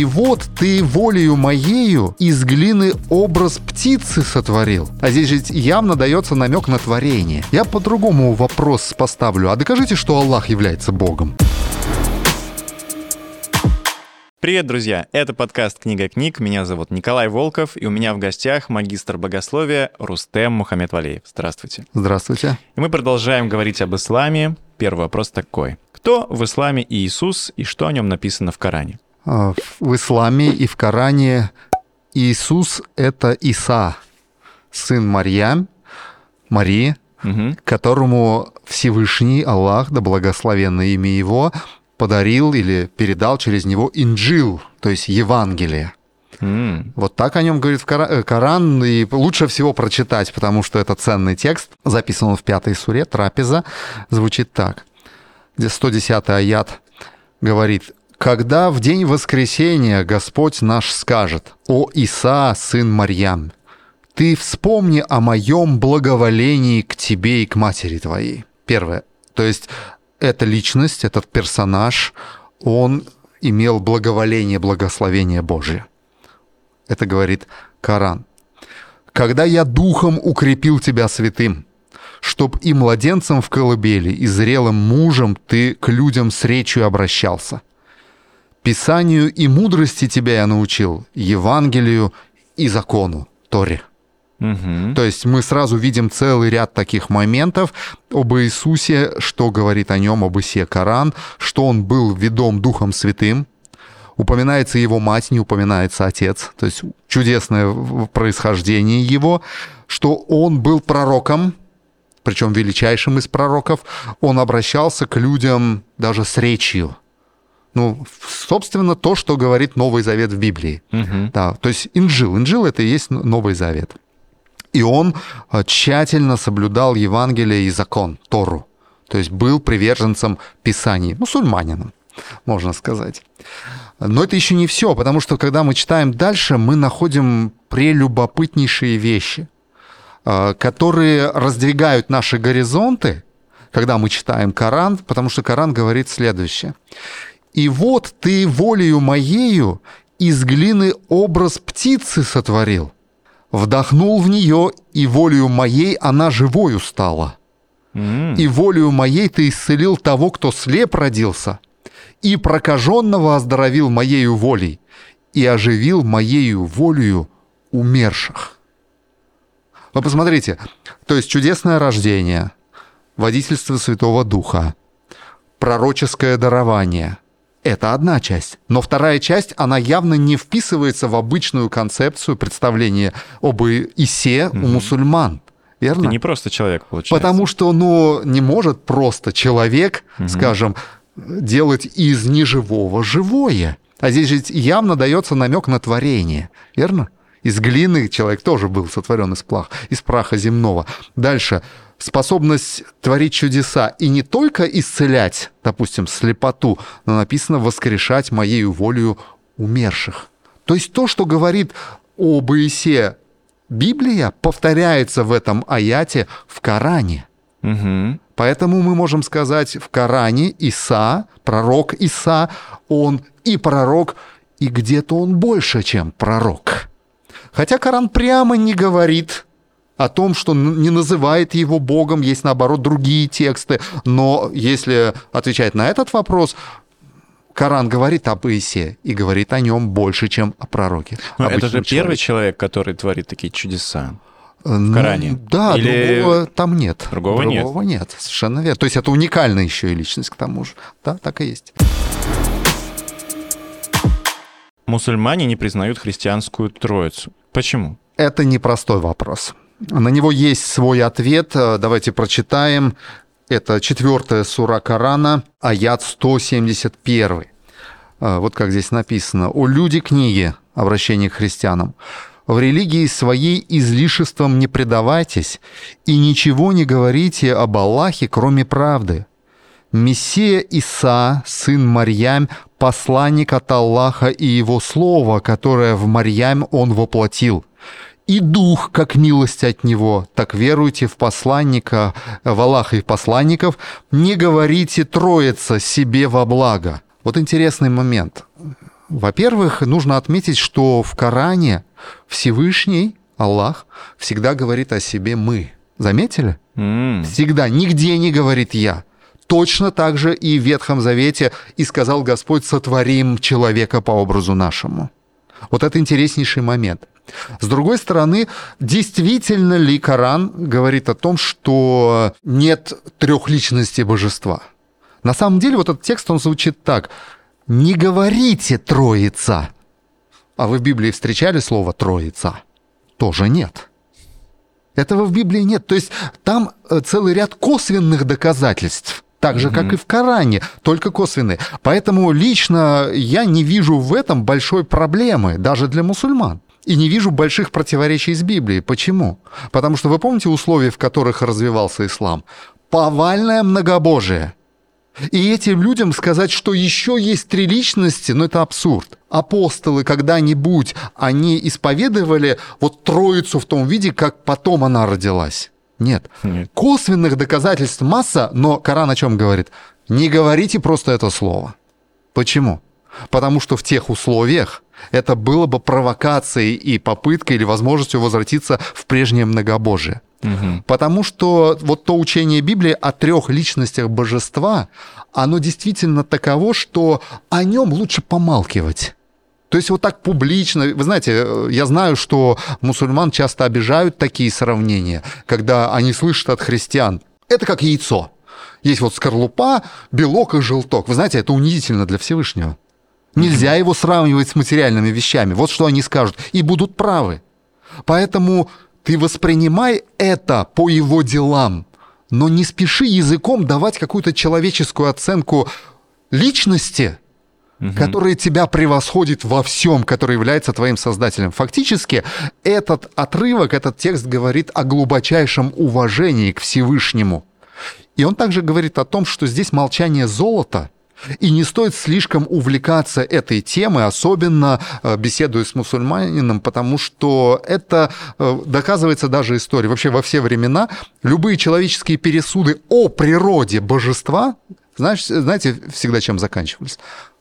И вот ты волею моею из глины образ птицы сотворил. А здесь же явно дается намек на творение. Я по-другому вопрос поставлю. А докажите, что Аллах является Богом. Привет, друзья! Это подкаст «Книга книг». Меня зовут Николай Волков, и у меня в гостях магистр богословия Рустем Мухаммед Валеев. Здравствуйте. Здравствуйте. И мы продолжаем говорить об исламе. Первый вопрос такой. Кто в исламе Иисус и что о нем написано в Коране? А, в исламе и в Коране Иисус — это Иса, сын Марьям, Марии, угу. которому Всевышний Аллах, да благословенное имя его, подарил или передал через него инджил, то есть Евангелие. Mm. Вот так о нем говорит в э, Коран, и лучше всего прочитать, потому что это ценный текст. Записан он в пятой суре, трапеза, звучит так. Где 110 аят говорит, «Когда в день воскресения Господь наш скажет, «О Иса, сын Марьям, ты вспомни о моем благоволении к тебе и к матери твоей». Первое. То есть эта личность, этот персонаж, он имел благоволение, благословение Божие. Это говорит Коран. «Когда я духом укрепил тебя святым, чтоб и младенцем в колыбели, и зрелым мужем ты к людям с речью обращался. Писанию и мудрости тебя я научил, Евангелию и закону, Торе». Угу. То есть мы сразу видим целый ряд таких моментов об Иисусе, что говорит о нем, об Исе Коран, что он был ведом Духом Святым, упоминается его мать, не упоминается отец, то есть чудесное происхождение его, что он был пророком, причем величайшим из пророков, он обращался к людям даже с речью. Ну, собственно, то, что говорит Новый Завет в Библии. Угу. Да, то есть инжил. Инжил — это и есть Новый Завет. И он а, тщательно соблюдал Евангелие и закон, Тору. То есть был приверженцем Писаний, мусульманином, можно сказать. Но это еще не все, потому что когда мы читаем дальше, мы находим прелюбопытнейшие вещи, а, которые раздвигают наши горизонты, когда мы читаем Коран, потому что Коран говорит следующее. «И вот ты волею моею из глины образ птицы сотворил» вдохнул в нее, и волею моей она живою стала. Mm. И волею моей ты исцелил того, кто слеп родился, и прокаженного оздоровил моею волей, и оживил моею волею умерших. Вы посмотрите, то есть чудесное рождение, водительство Святого Духа, пророческое дарование – это одна часть. Но вторая часть, она явно не вписывается в обычную концепцию представления об Исе у мусульман. Верно? Это не просто человек, получается. Потому что, ну, не может просто человек, угу. скажем, делать из неживого живое. А здесь же явно дается намек на творение, верно? Из глины человек тоже был сотворен из праха, из праха земного. Дальше способность творить чудеса и не только исцелять, допустим, слепоту, но написано «воскрешать моею волею умерших». То есть то, что говорит об Иисее Библия, повторяется в этом аяте в Коране. Угу. Поэтому мы можем сказать в Коране Иса, пророк Иса, он и пророк, и где-то он больше, чем пророк. Хотя Коран прямо не говорит о том, что не называет его Богом, есть наоборот другие тексты. Но если отвечать на этот вопрос, Коран говорит об Исе и говорит о нем больше, чем о пророке. Но это же человеке. первый человек, который творит такие чудеса. В ну, Коране. Да, Или... другого там нет. Другого, другого нет. нет. Совершенно верно. То есть это уникальная еще и личность к тому же. Да, так и есть. Мусульмане не признают христианскую троицу. Почему? Это непростой вопрос. На него есть свой ответ. Давайте прочитаем. Это четвертая сура Корана, аят 171. Вот как здесь написано. «О люди книги, обращение к христианам, в религии своей излишеством не предавайтесь и ничего не говорите об Аллахе, кроме правды. Мессия Иса, сын Марьям, посланник от Аллаха и его слово, которое в Марьям он воплотил – и дух, как милость от него, так веруйте в посланника, в Аллаха и в посланников, не говорите троица себе во благо. Вот интересный момент. Во-первых, нужно отметить, что в Коране Всевышний, Аллах, всегда говорит о себе «мы». Заметили? Mm. Всегда, нигде не говорит «я». Точно так же и в Ветхом Завете и сказал Господь «сотворим человека по образу нашему». Вот это интереснейший момент. С другой стороны, действительно ли Коран говорит о том, что нет трех личностей божества? На самом деле вот этот текст, он звучит так. «Не говорите «троица». А вы в Библии встречали слово «троица»? Тоже нет. Этого в Библии нет. То есть там э, целый ряд косвенных доказательств – так же, как и в Коране, только косвенные. Поэтому лично я не вижу в этом большой проблемы, даже для мусульман. И не вижу больших противоречий с Библией. Почему? Потому что вы помните условия, в которых развивался ислам? Повальное многобожие. И этим людям сказать, что еще есть три личности, ну это абсурд. Апостолы когда-нибудь, они исповедовали вот троицу в том виде, как потом она родилась. Нет. Нет. Косвенных доказательств масса, но Коран о чем говорит? Не говорите просто это слово. Почему? Потому что в тех условиях это было бы провокацией и попыткой или возможностью возвратиться в прежнее многобожие. Угу. Потому что вот то учение Библии о трех личностях божества, оно действительно таково, что о нем лучше помалкивать. То есть вот так публично, вы знаете, э, я знаю, что мусульман часто обижают такие сравнения, когда они слышат от христиан. Это как яйцо. Есть вот скорлупа, белок и желток. Вы знаете, это унизительно для Всевышнего. Нельзя его сравнивать с материальными вещами. Вот что они скажут. И будут правы. Поэтому ты воспринимай это по его делам, но не спеши языком давать какую-то человеческую оценку личности – угу. который тебя превосходит во всем, который является твоим создателем. Фактически этот отрывок, этот текст говорит о глубочайшем уважении к Всевышнему. И он также говорит о том, что здесь молчание золота, и не стоит слишком увлекаться этой темой, особенно э, беседуя с мусульманином, потому что это э, доказывается даже историей. Вообще во все времена любые человеческие пересуды о природе божества, знаешь, знаете, всегда чем заканчивались?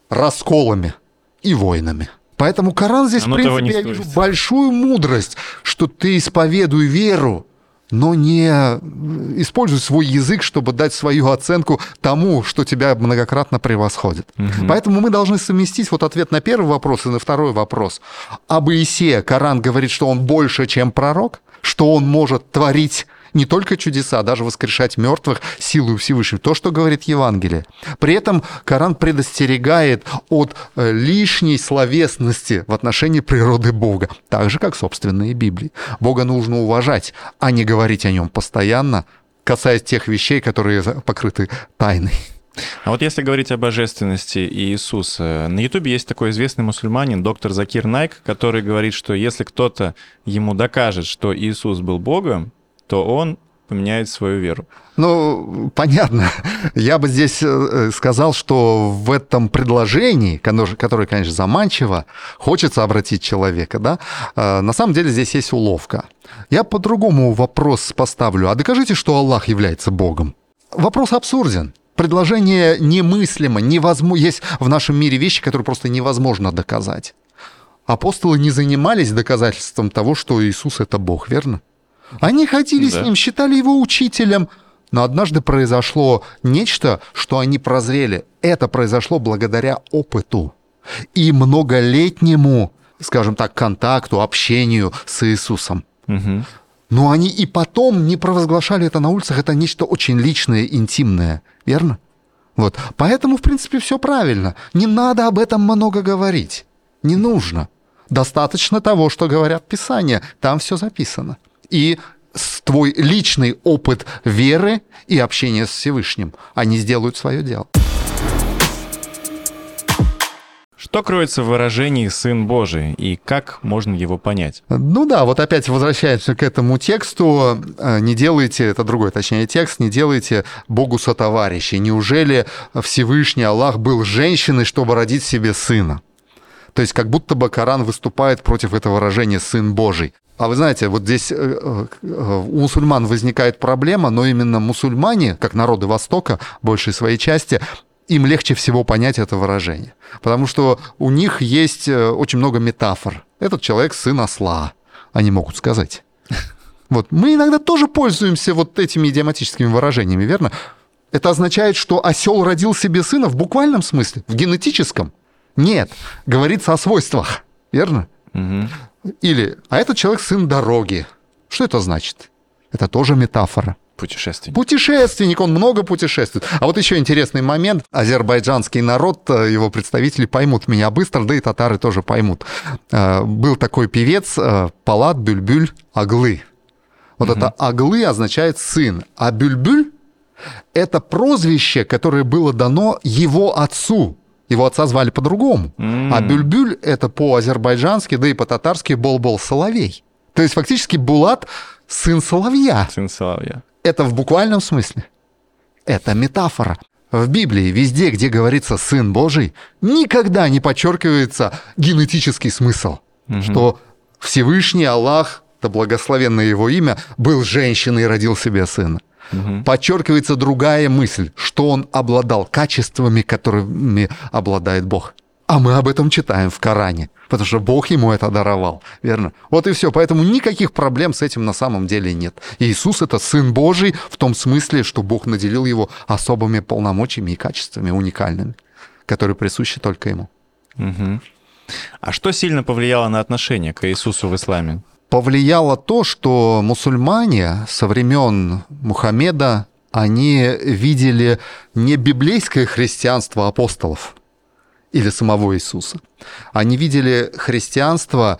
расколами и войнами. Поэтому Коран здесь, Оно в принципе, я вижу большую мудрость, что ты исповедуй веру, но не используй свой язык, чтобы дать свою оценку тому, что тебя многократно превосходит. Угу. Поэтому мы должны совместить вот ответ на первый вопрос и на второй вопрос. Об Иисее Коран говорит, что он больше, чем пророк, что он может творить не только чудеса, а даже воскрешать мертвых силой Всевышнего. То, что говорит Евангелие. При этом Коран предостерегает от э, лишней словесности в отношении природы Бога, так же, как собственные Библии. Бога нужно уважать, а не говорить о нем постоянно, касаясь тех вещей, которые покрыты тайной. А вот если говорить о божественности Иисуса, на Ютубе есть такой известный мусульманин, доктор Закир Найк, который говорит, что если кто-то ему докажет, что Иисус был Богом, то он поменяет свою веру. Ну, понятно. Я бы здесь э, сказал, что в этом предложении, которое, конечно, заманчиво, хочется обратить человека, да, э, на самом деле здесь есть уловка. Я по-другому вопрос поставлю. А докажите, что Аллах является Богом. Вопрос абсурден. Предложение немыслимо, невозможно. Есть в нашем мире вещи, которые просто невозможно доказать. Апостолы не занимались доказательством того, что Иисус — это Бог, верно? Они ходили да. с ним, считали его учителем. Но однажды произошло нечто, что они прозрели. Это произошло благодаря опыту и многолетнему, скажем так, контакту, общению с Иисусом. Угу. Но они и потом не провозглашали это на улицах. Это нечто очень личное, интимное. Верно? Вот. Поэтому, в принципе, все правильно. Не надо об этом много говорить. Не нужно. Достаточно того, что говорят Писания. Там все записано и твой личный опыт веры и общения с Всевышним. Они сделают свое дело. Что кроется в выражении «сын Божий» и как можно его понять? Ну да, вот опять возвращаемся к этому тексту. Э, не делайте, это другой, точнее, текст, не делайте Богу сотоварищей. Неужели Всевышний Аллах был женщиной, чтобы родить себе сына? То есть как будто бы Коран выступает против этого выражения «сын Божий». А вы знаете, вот здесь э, э, у мусульман возникает проблема, но именно мусульмане, как народы Востока, большей своей части, им легче всего понять это выражение. Потому что у них есть э, очень много метафор. Этот человек сын осла, они могут сказать. Вот. Мы иногда тоже пользуемся вот этими идиоматическими выражениями, верно? Это означает, что осел родил себе сына в буквальном смысле, в генетическом. Нет, говорится о свойствах, верно? Угу. Или, а этот человек сын дороги. Что это значит? Это тоже метафора. Путешественник. Путешественник, он много путешествует. А вот еще интересный момент. Азербайджанский народ, э, его представители поймут меня быстро, да и татары тоже поймут. Э, был такой певец э, Палат Бюльбюль Аглы. Вот угу. это Аглы означает сын, а Бюльбюль это прозвище, которое было дано его отцу. Его отца звали по-другому. Mm. А Бюльбюль это по-азербайджански, да и по-татарски Бол-Бол Соловей. То есть фактически Булат сын Соловья. Сын Соловья. Это в буквальном смысле. Это метафора. В Библии везде, где говорится «сын Божий», никогда не подчеркивается генетический смысл, угу. что Всевышний Аллах, да благословенное его имя, был женщиной и родил себе сына. Угу. Подчеркивается другая мысль, что он обладал качествами, которыми обладает Бог. А мы об этом читаем в Коране, потому что Бог ему это даровал, верно? Вот и все. Поэтому никаких проблем с этим на самом деле нет. Иисус — это Сын Божий в том смысле, что Бог наделил его особыми полномочиями и качествами уникальными, которые присущи только ему. Угу. А что сильно повлияло на отношение к Иисусу в исламе? Повлияло то, что мусульмане со времен Мухаммеда они видели не библейское христианство апостолов, или самого Иисуса. Они видели христианство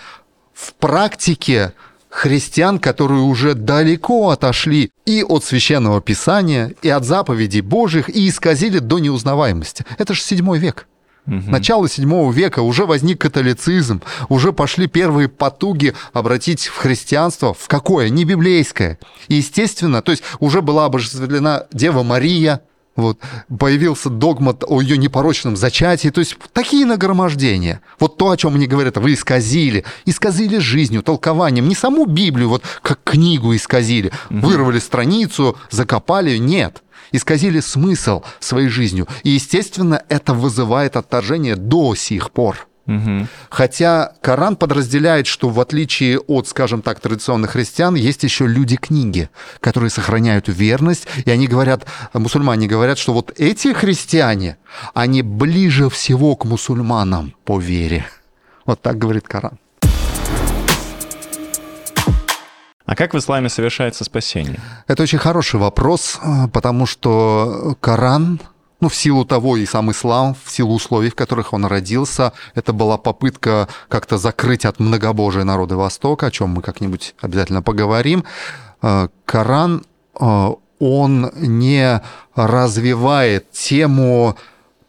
в практике христиан, которые уже далеко отошли и от священного писания, и от заповедей Божьих, и исказили до неузнаваемости. Это же седьмой век. Угу. Начало седьмого века уже возник католицизм, уже пошли первые потуги обратить в христианство в какое? Не библейское. И естественно, то есть уже была обожествлена Дева Мария, вот, появился догмат о ее непорочном зачатии, то есть такие нагромождения. Вот то, о чем они говорят, вы исказили, исказили жизнью, толкованием, не саму Библию, вот как книгу исказили, угу. вырвали страницу, закопали, нет. Исказили смысл своей жизнью. И, естественно, это вызывает отторжение до сих пор. Угу. Хотя Коран подразделяет, что в отличие от, скажем так, традиционных христиан, есть еще люди-книги, которые сохраняют верность, и они говорят, мусульмане говорят, что вот эти христиане, они ближе всего к мусульманам по вере. Вот так говорит Коран. А как в исламе совершается спасение? Это очень хороший вопрос, потому что Коран ну, в силу того и сам ислам, в силу условий, в которых он родился, это была попытка как-то закрыть от многобожия народы Востока, о чем мы как-нибудь обязательно поговорим. Э, Коран, э, он не развивает тему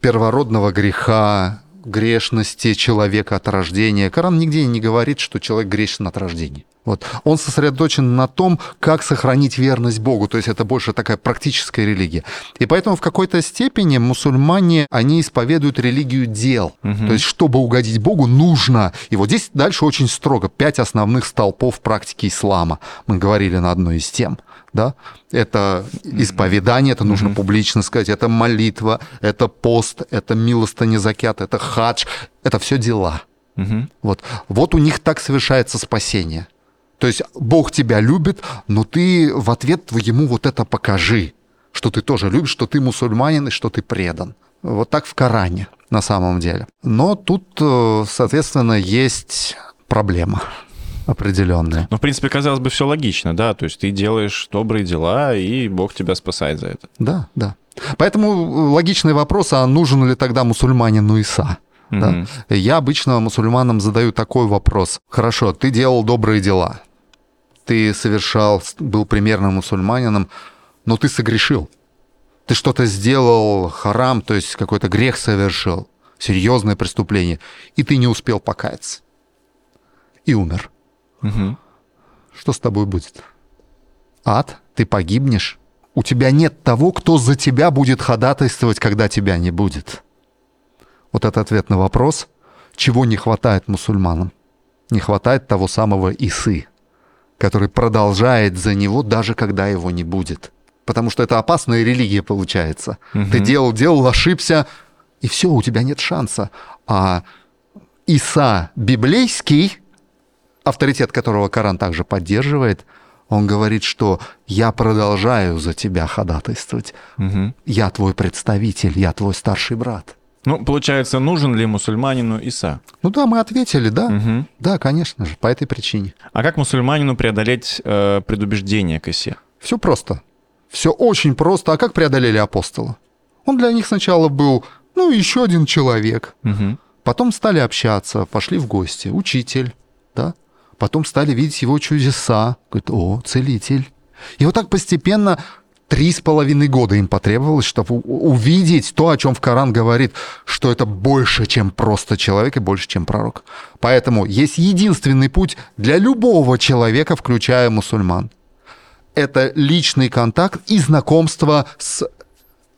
первородного греха, грешности человека от рождения. Коран нигде не говорит, что человек грешен от рождения. Вот. Он сосредоточен на том, как сохранить верность Богу, то есть это больше такая практическая религия. И поэтому в какой-то степени мусульмане, они исповедуют религию дел. Угу. То есть чтобы угодить Богу, нужно. И вот здесь дальше очень строго. Пять основных столпов практики ислама. Мы говорили на одной из тем. Да? Это исповедание, это нужно mm публично сказать, это молитва, это пост, это милостыня закят, это хадж, это все дела. mm Вот. вот у них так совершается спасение. То есть Бог тебя любит, но ты в ответ ему вот это покажи, что ты тоже любишь, что ты мусульманин и что ты предан. Вот так в Коране на самом деле. Но тут, э, соответственно, есть проблема определенная. Ну, в принципе, казалось бы, все логично, да, то есть ты делаешь добрые дела, и Бог тебя спасает за это. Да, да. Поэтому логичный вопрос, а нужен ли тогда мусульманину Иса? Mm-hmm. Да? Я обычно мусульманам задаю такой вопрос. Хорошо, ты делал добрые дела, ты совершал, был примерным мусульманином, но ты согрешил. Ты что-то сделал харам, то есть какой-то грех совершил, серьезное преступление, и ты не успел покаяться. И умер. Угу. Что с тобой будет? Ад? Ты погибнешь? У тебя нет того, кто за тебя будет ходатайствовать, когда тебя не будет. Вот это ответ на вопрос, чего не хватает мусульманам. Не хватает того самого Исы, который продолжает за него, даже когда его не будет. Потому что это опасная религия получается. Угу. Ты делал, делал, ошибся, и все, у тебя нет шанса. А Иса библейский, авторитет которого Коран также поддерживает, он говорит, что я продолжаю за тебя ходатайствовать. Угу. Я твой представитель, я твой старший брат. Ну, получается, нужен ли мусульманину Иса? Ну да, мы ответили, да. Угу. Да, конечно же, по этой причине. А как мусульманину преодолеть э, предубеждение к Исе? Все просто. Все очень просто. А как преодолели апостола? Он для них сначала был, ну, еще один человек. Угу. Потом стали общаться, пошли в гости. Учитель, да. Потом стали видеть его чудеса. Говорит, о, целитель. И вот так постепенно Три с половиной года им потребовалось, чтобы увидеть то, о чем в Коран говорит, что это больше, чем просто человек и больше, чем пророк. Поэтому есть единственный путь для любого человека, включая мусульман. Это личный контакт и знакомство с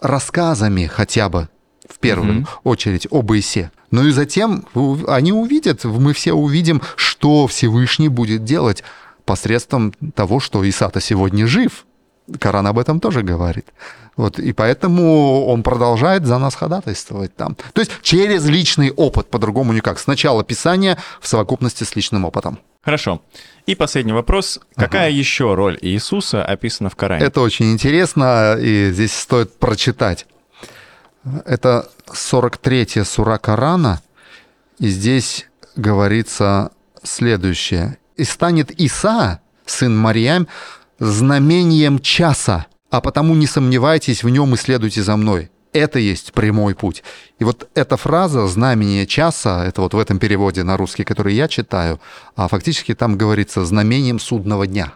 рассказами хотя бы в первую mm-hmm. очередь об Исе. Ну и затем они увидят, мы все увидим, что Всевышний будет делать посредством того, что Иса-то сегодня жив – Коран об этом тоже говорит. Вот, и поэтому он продолжает за нас ходатайствовать там. То есть через личный опыт, по-другому никак. Сначала Писание в совокупности с личным опытом. Хорошо. И последний вопрос. Какая ага. еще роль Иисуса описана в Коране? Это очень интересно, и здесь стоит прочитать. Это 43-я сура Корана, и здесь говорится следующее. «И станет Иса, сын Марьям, знамением часа, а потому не сомневайтесь в нем и следуйте за мной. Это есть прямой путь. И вот эта фраза «знамение часа», это вот в этом переводе на русский, который я читаю, а фактически там говорится «знамением судного дня».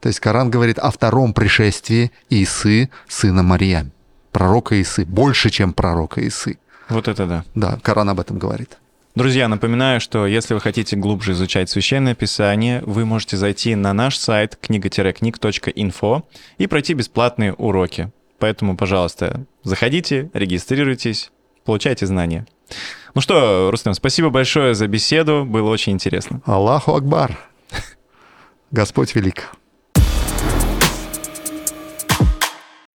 То есть Коран говорит о втором пришествии Исы, сына Мария, пророка Исы, больше, чем пророка Исы. Вот это да. Да, Коран об этом говорит. Друзья, напоминаю, что если вы хотите глубже изучать Священное Писание, вы можете зайти на наш сайт книга-книг.инфо и пройти бесплатные уроки. Поэтому, пожалуйста, заходите, регистрируйтесь, получайте знания. Ну что, Рустам, спасибо большое за беседу, было очень интересно. Аллаху Акбар. Господь велик.